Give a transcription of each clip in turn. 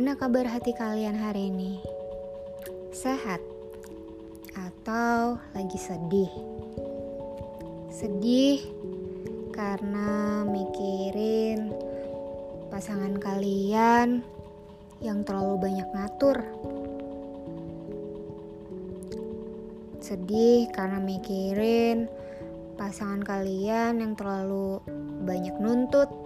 Gimana kabar hati kalian hari ini? Sehat? Atau lagi sedih? Sedih karena mikirin pasangan kalian yang terlalu banyak ngatur. Sedih karena mikirin pasangan kalian yang terlalu banyak nuntut.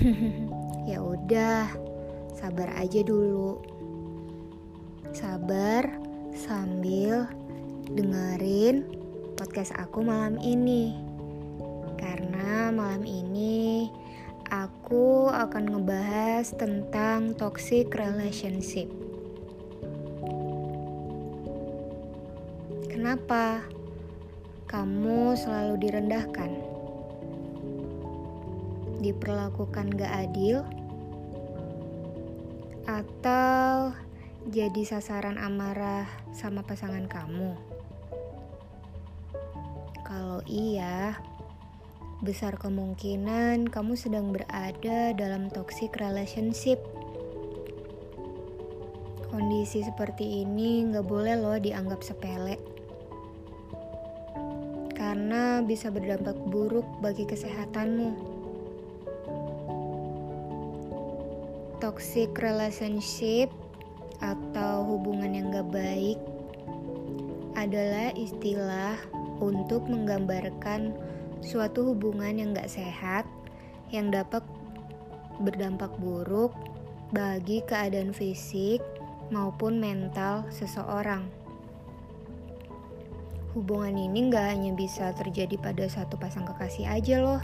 ya udah, sabar aja dulu. Sabar sambil dengerin podcast aku malam ini. Karena malam ini aku akan ngebahas tentang toxic relationship. Kenapa kamu selalu direndahkan? Diperlakukan gak adil, atau jadi sasaran amarah sama pasangan kamu? Kalau iya, besar kemungkinan kamu sedang berada dalam toxic relationship. Kondisi seperti ini gak boleh loh dianggap sepele. Karena bisa berdampak buruk bagi kesehatanmu. Toxic relationship atau hubungan yang gak baik adalah istilah untuk menggambarkan suatu hubungan yang gak sehat yang dapat berdampak buruk bagi keadaan fisik maupun mental seseorang. Hubungan ini gak hanya bisa terjadi pada satu pasang kekasih aja loh,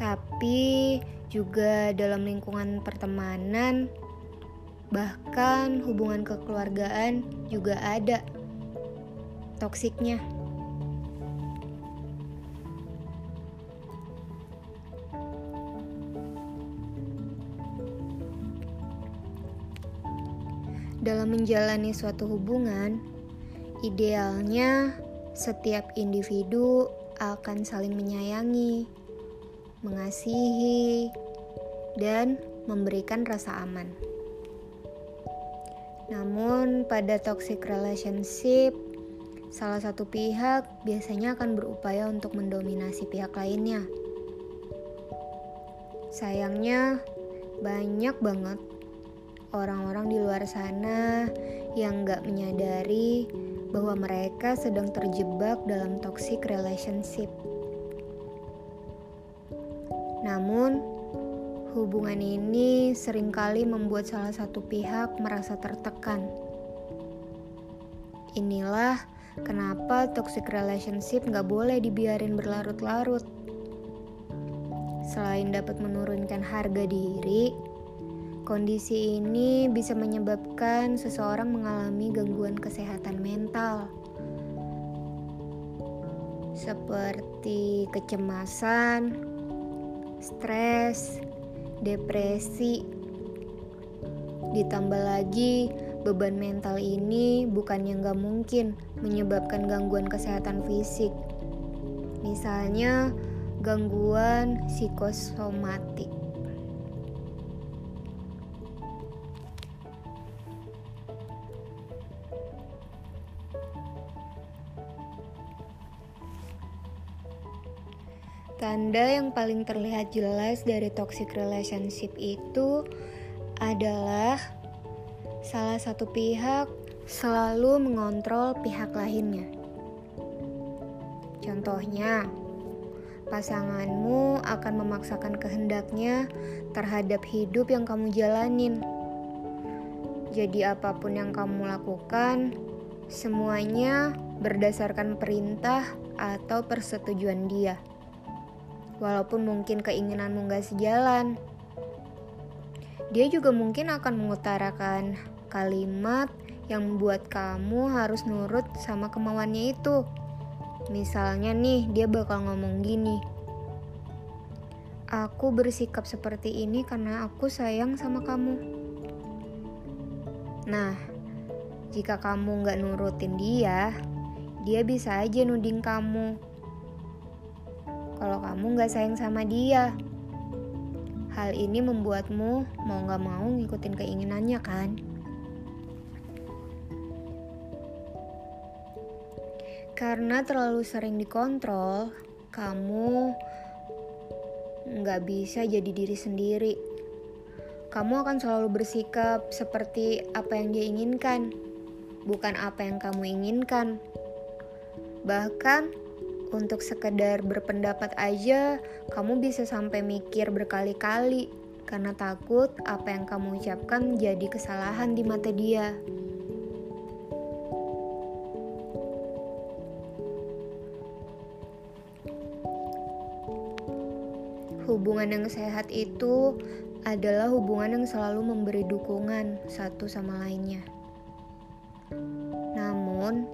tapi juga dalam lingkungan pertemanan, bahkan hubungan kekeluargaan juga ada toksiknya. Dalam menjalani suatu hubungan, idealnya setiap individu akan saling menyayangi, mengasihi, dan memberikan rasa aman. Namun, pada toxic relationship, salah satu pihak biasanya akan berupaya untuk mendominasi pihak lainnya. Sayangnya, banyak banget orang-orang di luar sana yang gak menyadari bahwa mereka sedang terjebak dalam toxic relationship. Namun, hubungan ini sering kali membuat salah satu pihak merasa tertekan. Inilah kenapa toxic relationship nggak boleh dibiarin berlarut-larut. Selain dapat menurunkan harga diri, kondisi ini bisa menyebabkan seseorang mengalami gangguan kesehatan mental seperti kecemasan, stres, depresi. Ditambah lagi, beban mental ini bukan yang gak mungkin menyebabkan gangguan kesehatan fisik. Misalnya, gangguan psikosomatik. Tanda yang paling terlihat jelas dari toxic relationship itu adalah salah satu pihak selalu mengontrol pihak lainnya. Contohnya, pasanganmu akan memaksakan kehendaknya terhadap hidup yang kamu jalanin. Jadi, apa pun yang kamu lakukan, semuanya berdasarkan perintah atau persetujuan dia walaupun mungkin keinginanmu gak sejalan. Dia juga mungkin akan mengutarakan kalimat yang membuat kamu harus nurut sama kemauannya itu. Misalnya nih, dia bakal ngomong gini. Aku bersikap seperti ini karena aku sayang sama kamu. Nah, jika kamu gak nurutin dia, dia bisa aja nuding kamu kalau kamu gak sayang sama dia. Hal ini membuatmu mau gak mau ngikutin keinginannya kan? Karena terlalu sering dikontrol, kamu nggak bisa jadi diri sendiri. Kamu akan selalu bersikap seperti apa yang dia inginkan, bukan apa yang kamu inginkan. Bahkan untuk sekedar berpendapat aja, kamu bisa sampai mikir berkali-kali karena takut apa yang kamu ucapkan jadi kesalahan di mata dia. Hubungan yang sehat itu adalah hubungan yang selalu memberi dukungan satu sama lainnya. Namun,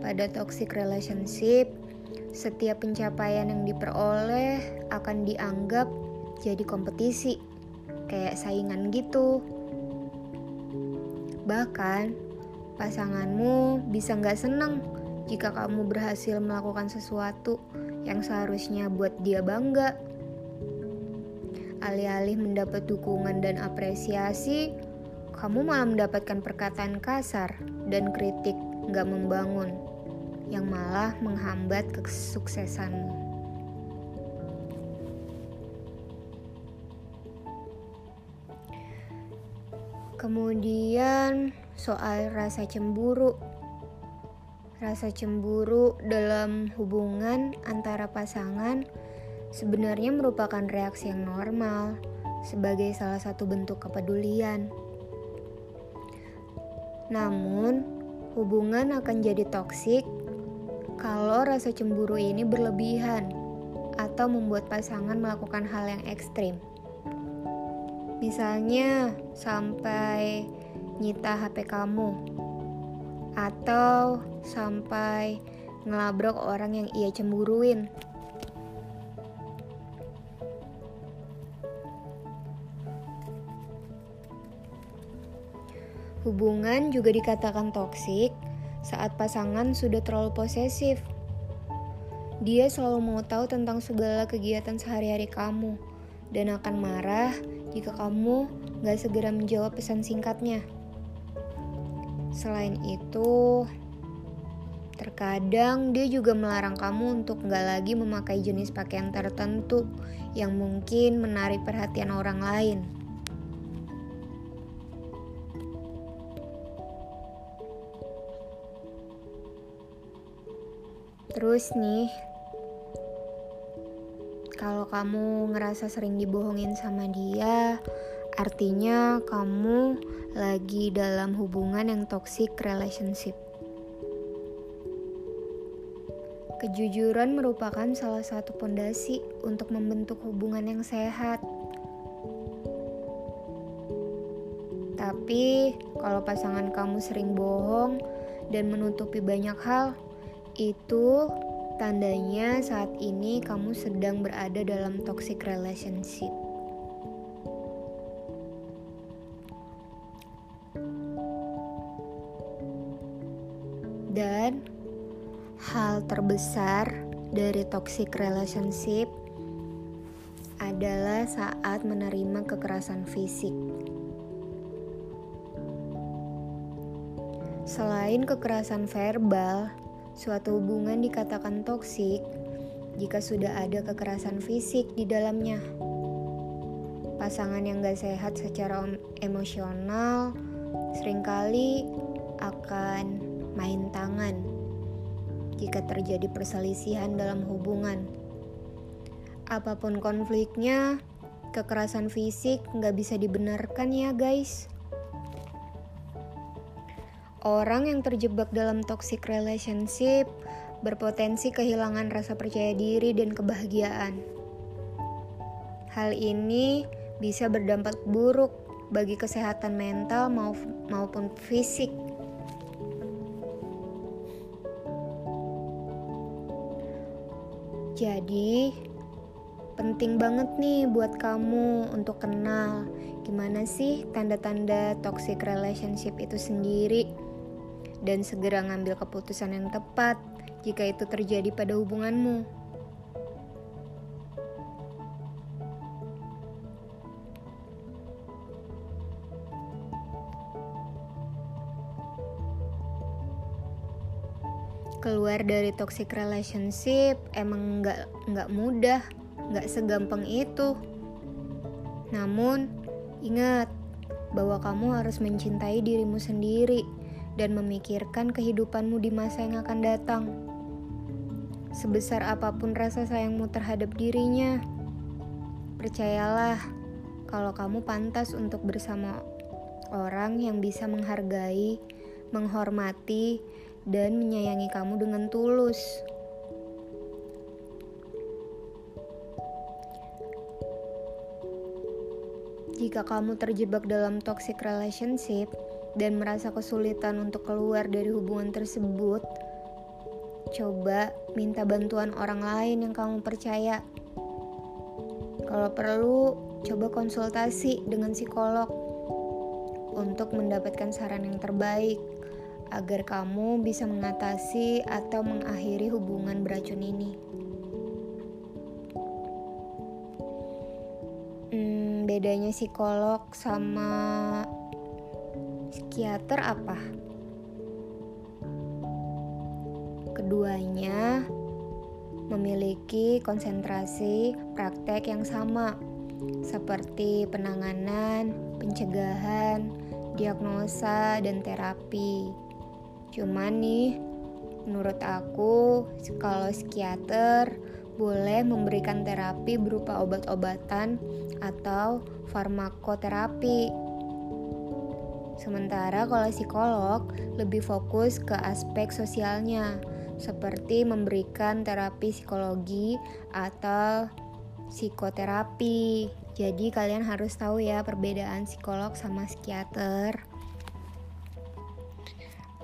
pada toxic relationship, setiap pencapaian yang diperoleh akan dianggap jadi kompetisi, kayak saingan gitu. Bahkan, pasanganmu bisa nggak senang jika kamu berhasil melakukan sesuatu yang seharusnya buat dia bangga. Alih-alih mendapat dukungan dan apresiasi, kamu malah mendapatkan perkataan kasar dan kritik nggak membangun yang malah menghambat kesuksesanmu. Kemudian soal rasa cemburu. Rasa cemburu dalam hubungan antara pasangan sebenarnya merupakan reaksi yang normal sebagai salah satu bentuk kepedulian. Namun, hubungan akan jadi toksik kalau rasa cemburu ini berlebihan atau membuat pasangan melakukan hal yang ekstrim. Misalnya, sampai nyita HP kamu, atau sampai ngelabrak orang yang ia cemburuin. Hubungan juga dikatakan toksik saat pasangan sudah terlalu posesif. Dia selalu mau tahu tentang segala kegiatan sehari-hari kamu dan akan marah jika kamu gak segera menjawab pesan singkatnya. Selain itu, terkadang dia juga melarang kamu untuk gak lagi memakai jenis pakaian tertentu yang mungkin menarik perhatian orang lain. Terus nih, kalau kamu ngerasa sering dibohongin sama dia, artinya kamu lagi dalam hubungan yang toxic relationship. Kejujuran merupakan salah satu pondasi untuk membentuk hubungan yang sehat. Tapi, kalau pasangan kamu sering bohong dan menutupi banyak hal, itu tandanya saat ini kamu sedang berada dalam toxic relationship. Dan hal terbesar dari toxic relationship adalah saat menerima kekerasan fisik. Selain kekerasan verbal, Suatu hubungan dikatakan toksik jika sudah ada kekerasan fisik di dalamnya. Pasangan yang gak sehat secara emosional sering kali akan main tangan jika terjadi perselisihan dalam hubungan. Apa pun konfliknya, kekerasan fisik nggak bisa dibenarkan ya guys. Orang yang terjebak dalam toxic relationship berpotensi kehilangan rasa percaya diri dan kebahagiaan. Hal ini bisa berdampak buruk bagi kesehatan mental maupun fisik. Jadi, penting banget nih buat kamu untuk kenal gimana sih tanda-tanda toxic relationship itu sendiri dan segera ngambil keputusan yang tepat jika itu terjadi pada hubunganmu. keluar dari toxic relationship emang nggak nggak mudah, nggak segampang itu. Namun ingat bahwa kamu harus mencintai dirimu sendiri dan memikirkan kehidupanmu di masa yang akan datang. Sebesar apa pun rasa sayangmu terhadap dirinya, percayalah kalau kamu pantas untuk bersama orang yang bisa menghargai, menghormati, dan menyayangi kamu dengan tulus. Jika kamu terjebak dalam toxic relationship, dan merasa kesulitan untuk keluar dari hubungan tersebut, coba minta bantuan orang lain yang kamu percaya. Kalau perlu, coba konsultasi dengan psikolog untuk mendapatkan saran yang terbaik agar kamu bisa mengatasi atau mengakhiri hubungan beracun ini. Hmm, bedanya psikolog sama psikiater apa? Keduanya memiliki konsentrasi praktek yang sama, seperti penanganan, pencegahan, diagnosa, dan terapi. Cuman nih, menurut aku, kalau psikiater boleh memberikan terapi berupa obat-obatan atau farmakoterapi Sementara kalau psikolog lebih fokus ke aspek sosialnya, seperti memberikan terapi psikologi atau psikoterapi. Jadi kalian harus tahu ya perbedaan psikolog sama psikiater.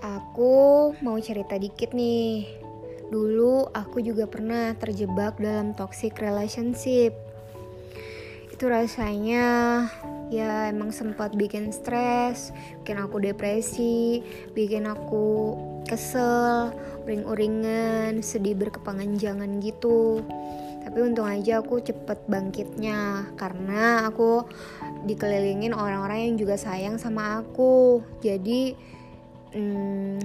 Aku mau cerita dikit nih. Dulu aku juga pernah terjebak dalam toxic relationship. Itu rasanya ya emang sempat bikin stres, bikin aku depresi, bikin aku kesel, uring-uringan, sedih berkepanjangan gitu. Tapi untung aja aku cepet bangkitnya karena aku dikelilingin orang-orang yang juga sayang sama aku. Jadi hmm,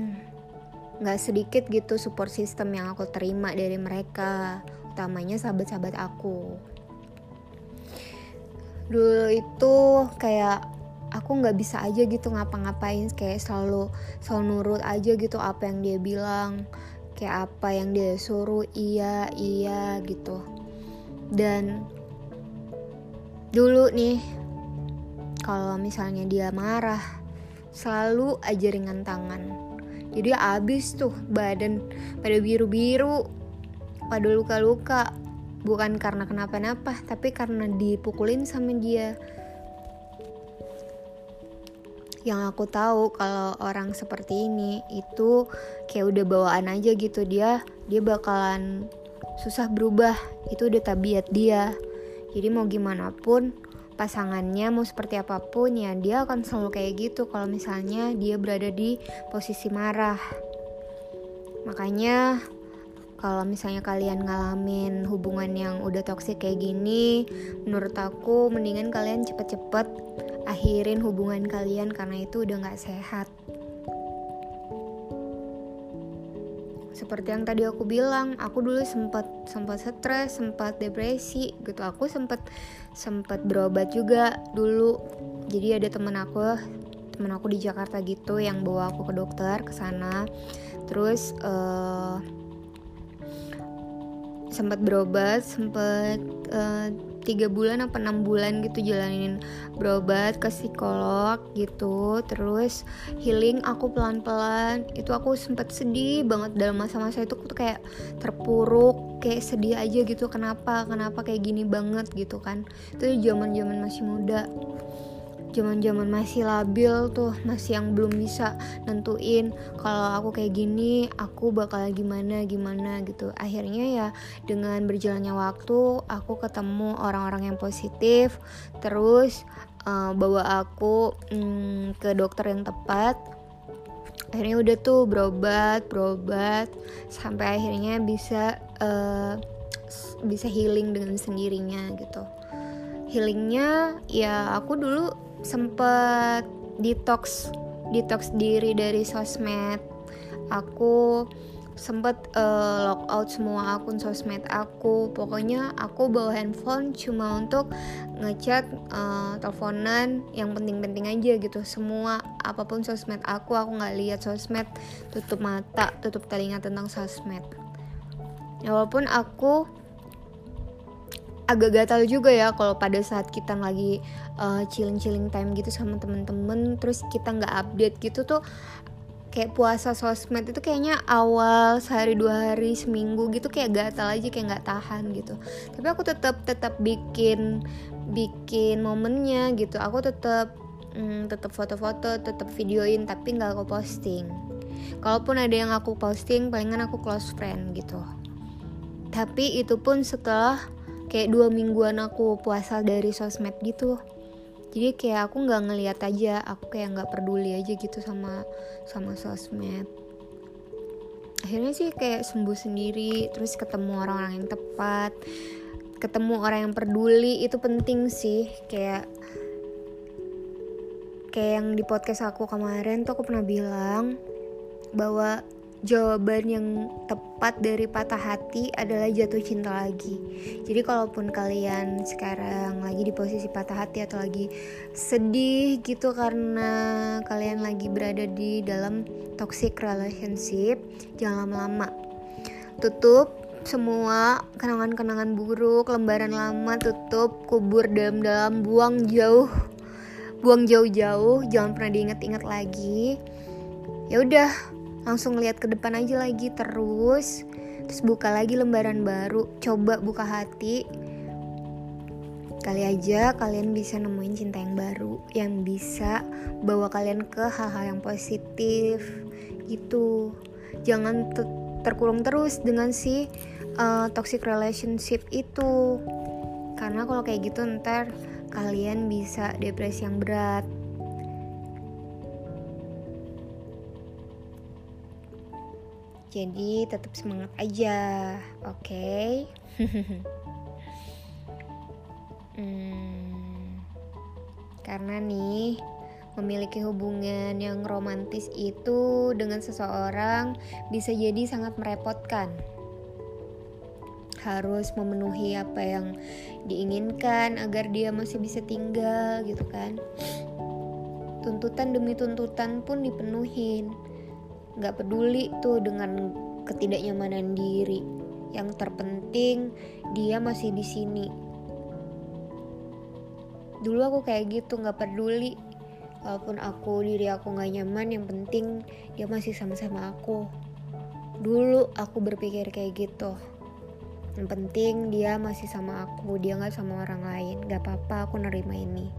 nggak hmm, sedikit gitu support system yang aku terima dari mereka, utamanya sahabat-sahabat aku dulu itu kayak aku nggak bisa aja gitu ngapa-ngapain kayak selalu selalu nurut aja gitu apa yang dia bilang kayak apa yang dia suruh iya iya gitu. Dan dulu nih kalau misalnya dia marah selalu aja ringan tangan. Jadi abis tuh badan pada biru-biru pada luka-luka bukan karena kenapa-napa tapi karena dipukulin sama dia. Yang aku tahu kalau orang seperti ini itu kayak udah bawaan aja gitu. Dia dia bakalan susah berubah. Itu udah tabiat dia. Jadi mau gimana pun pasangannya mau seperti apa pun ya dia akan selalu kayak gitu kalau misalnya dia berada di posisi marah. Makanya kalau misalnya kalian ngalamin hubungan yang udah toksik kayak gini, menurut aku mendingan kalian cepet-cepet akhirin hubungan kalian karena itu udah gak sehat. Seperti yang tadi aku bilang, aku dulu sempat sempat stres, sempat depresi gitu. Aku sempat sempat berobat juga dulu. Jadi ada temen aku, temen aku di Jakarta gitu yang bawa aku ke dokter ke sana. Terus uh, sempat berobat sempat uh, tiga bulan apa enam bulan gitu jalanin berobat ke psikolog gitu. Terus healing aku pelan pelan itu aku sempat sedih banget dalam masa-masa itu. Aku tuh kayak terpuruk kayak sedih aja gitu. Kenapa? Kenapa kayak gini banget gitu kan? Itu zaman zaman masih muda zaman-zaman masih labil tuh masih yang belum bisa nentuin kalau aku kayak gini aku bakal gimana gimana gitu. Akhirnya ya dengan berjalannya waktu aku ketemu orang-orang yang positif terus uh, bawa aku um, ke dokter yang tepat. Akhirnya udah tuh berobat berobat sampai akhirnya bisa uh, bisa healing dengan sendirinya gitu. Healingnya ya aku dulu sempet detox detox diri dari sosmed aku sempet uh, lock out semua akun sosmed aku. Pokoknya aku bawa handphone cuma untuk ngechat uh, teleponan yang penting-penting aja gitu. Semua apa pun sosmed aku aku nggak lihat sosmed. Tutup mata tutup telinga tentang sosmed. Ya, walaupun aku agak gatal juga ya kalau pada saat kita lagi uh, chilling-chilling time gitu sama temen-temen terus kita nggak update gitu tuh kayak puasa sosmed itu kayaknya awal sehari dua hari seminggu gitu kayak gatal aja kayak nggak tahan gitu. Tapi aku tetap tetap bikin bikin momennya gitu. Aku tetap hmm, tetap foto-foto tetap videoin tapi nggak aku posting. Kalaupun ada yang aku posting palingan aku close friend gitu. Tapi itu pun setelah kayak dua mingguan aku puasa dari sosmed gitu. Jadi kayak aku nggak ngeliat aja aku kayak nggak peduli aja gitu sama sama sosmed. Akhirnya sih kayak sembuh sendiri terus ketemu orang-orang yang tepat ketemu orang yang peduli itu penting sih. Kayak kayak yang di podcast aku kemarin tuh aku pernah bilang bahwa jawaban yang tepat dari patah hati adalah jatuh cinta lagi. Jadi kalaupun kalian sekarang lagi di posisi patah hati atau lagi sedih gitu karena kalian lagi berada di dalam toxic relationship, jangan lama-lama. Tutup semua kenangan-kenangan buruk, lembaran lama tutup, kubur dalam-dalam, buang jauh. Buang jauh-jauh, jangan pernah diingat-ingat lagi. Ya udah, langsung lihat ke depan aja lagi terus terus buka lagi lembaran baru. Coba buka hati. Kali aja kalian bisa nemuin cinta yang baru yang bisa bawa kalian ke hal-hal yang positif gitu. Jangan terkurung terus dengan si uh, toxic relationship itu. Karena kalau kayak gitu ntar kalian bisa depresi yang berat Jadi tetap semangat aja, oke? Okay? hmm, karena nih memiliki hubungan yang romantis itu dengan seseorang bisa jadi sangat merepotkan. Harus memenuhi apa yang diinginkan agar dia masih bisa tinggal gitu kan. Tuntutan demi tuntutan pun dipenuhin nggak peduli tuh dengan ketidaknyamanan diri. Yang terpenting dia masih di sini. Dulu aku kayak gitu nggak peduli. Walaupun aku diri aku nggak nyaman yang penting dia masih sama-sama aku. Dulu aku berpikir kayak gitu. Yang penting dia masih sama aku dia nggak sama orang lain. Nggak apa-apa aku nerima ini.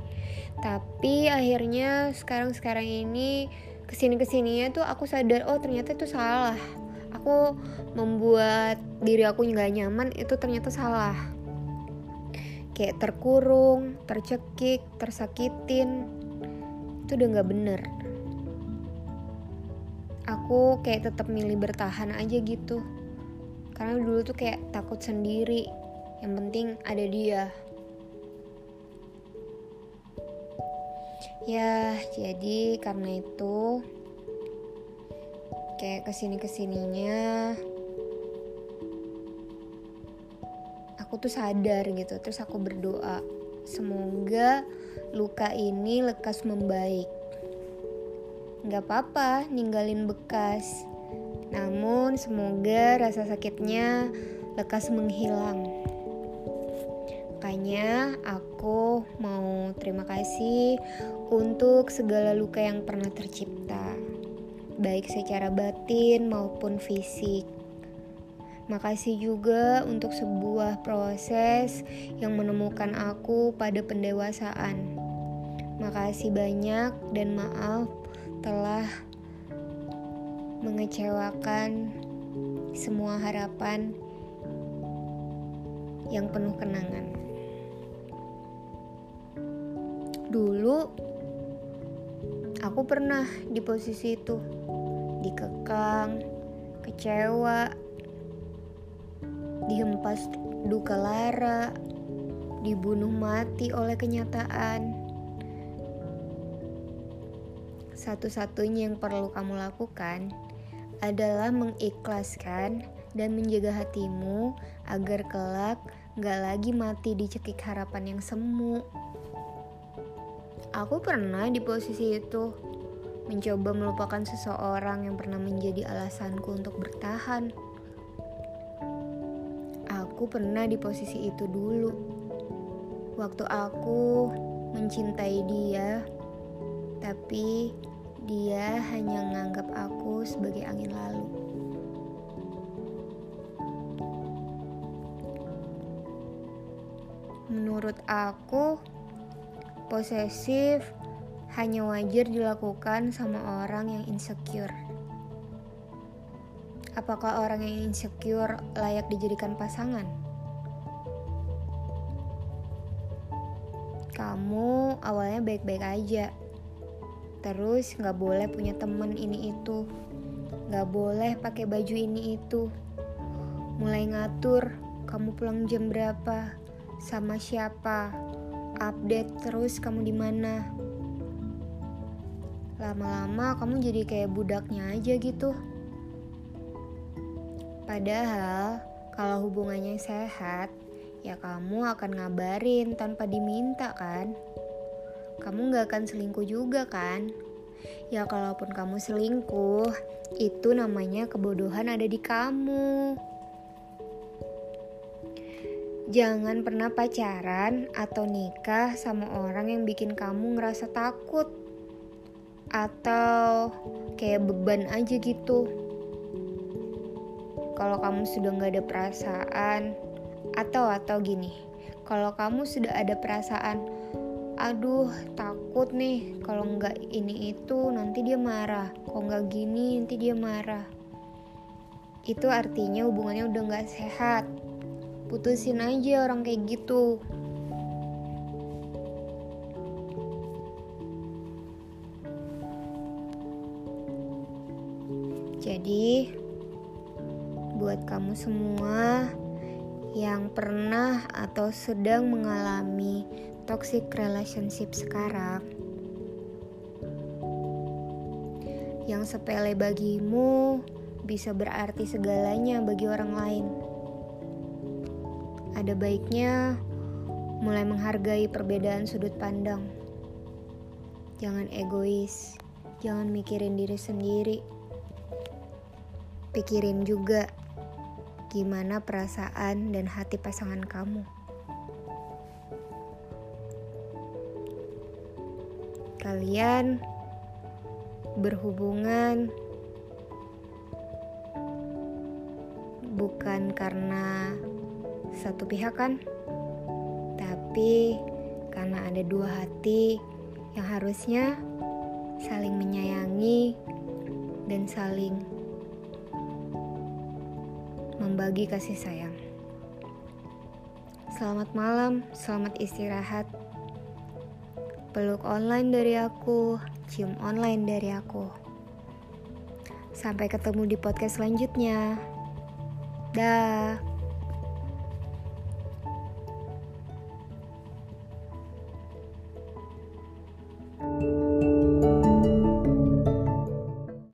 Tapi akhirnya sekarang sekarang ini ke sini ke sininya tuh aku sadar oh ternyata itu salah. Aku membuat diri aku nggak nyaman itu ternyata salah. Kayak terkurung tercekik tersakitin itu udah nggak bener. Aku kayak tetap milih bertahan aja gitu. Karena dulu tuh kayak takut sendiri yang penting ada dia ya jadi karena itu kayak ke sini ke sininya aku tuh sadar gitu. Terus aku berdoa semoga luka ini lekas membaik. Nggak apa-apa ninggalin bekas. Namun semoga rasa sakitnya lekas menghilang. Makanya aku mau terima kasih untuk segala luka yang pernah tercipta, baik secara batin maupun fisik. Makasih juga untuk sebuah proses yang menemukan aku pada pendewasaan. Makasih banyak dan maaf telah mengecewakan semua harapan yang penuh kenangan. Dulu aku pernah di posisi itu, dikekang, kecewa, dihempas duka lara, dibunuh mati oleh kenyataan. Satu-satunya yang perlu kamu lakukan adalah mengikhlaskan dan menjaga hatimu agar kelak gak lagi mati dicekik harapan yang semu. Aku pernah di posisi itu, mencoba melupakan seseorang yang pernah menjadi alasanku untuk bertahan. Aku pernah di posisi itu dulu. Waktu aku mencintai dia, tapi dia hanya menganggap aku sebagai angin lalu. Menurut aku, Posesif hanya wajar dilakukan sama orang yang insecure. Apakah orang yang insecure layak dijadikan pasangan? Kamu awalnya baik-baik aja, terus gak boleh punya temen ini itu, gak boleh pakai baju ini itu, mulai ngatur kamu pulang jam berapa, sama siapa, update terus kamu di mana. Lama-lama kamu jadi kayak budaknya aja gitu. Padahal kalau hubungannya sehat, ya kamu akan ngabarin tanpa diminta kan? Kamu gak akan selingkuh juga kan? Ya kalaupun kamu selingkuh, itu namanya kebodohan ada di kamu. Jangan pernah pacaran atau nikah sama orang yang bikin kamu ngerasa takut atau kayak beban aja gitu. Kalau kamu sudah nggak ada perasaan atau atau gini, kalau kamu sudah ada perasaan, aduh takut nih kalau nggak ini itu nanti dia marah, kalau nggak gini nanti dia marah. Itu artinya hubungannya udah nggak sehat putusin aja orang kayak gitu. Jadi buat kamu semua yang pernah atau sedang mengalami toxic relationship sekarang yang sepele bagimu bisa berarti segalanya bagi orang lain ada baiknya mulai menghargai perbedaan sudut pandang. Jangan egois, jangan mikirin diri sendiri. Pikirin juga gimana perasaan dan hati pasangan kamu. Kalian berhubungan bukan karena satu pihak kan, tapi karena ada dua hati yang harusnya saling menyayangi dan saling membagi kasih sayang. Selamat malam, selamat istirahat. Peluk online dari aku, cium online dari aku. Sampai ketemu di podcast selanjutnya. Dah.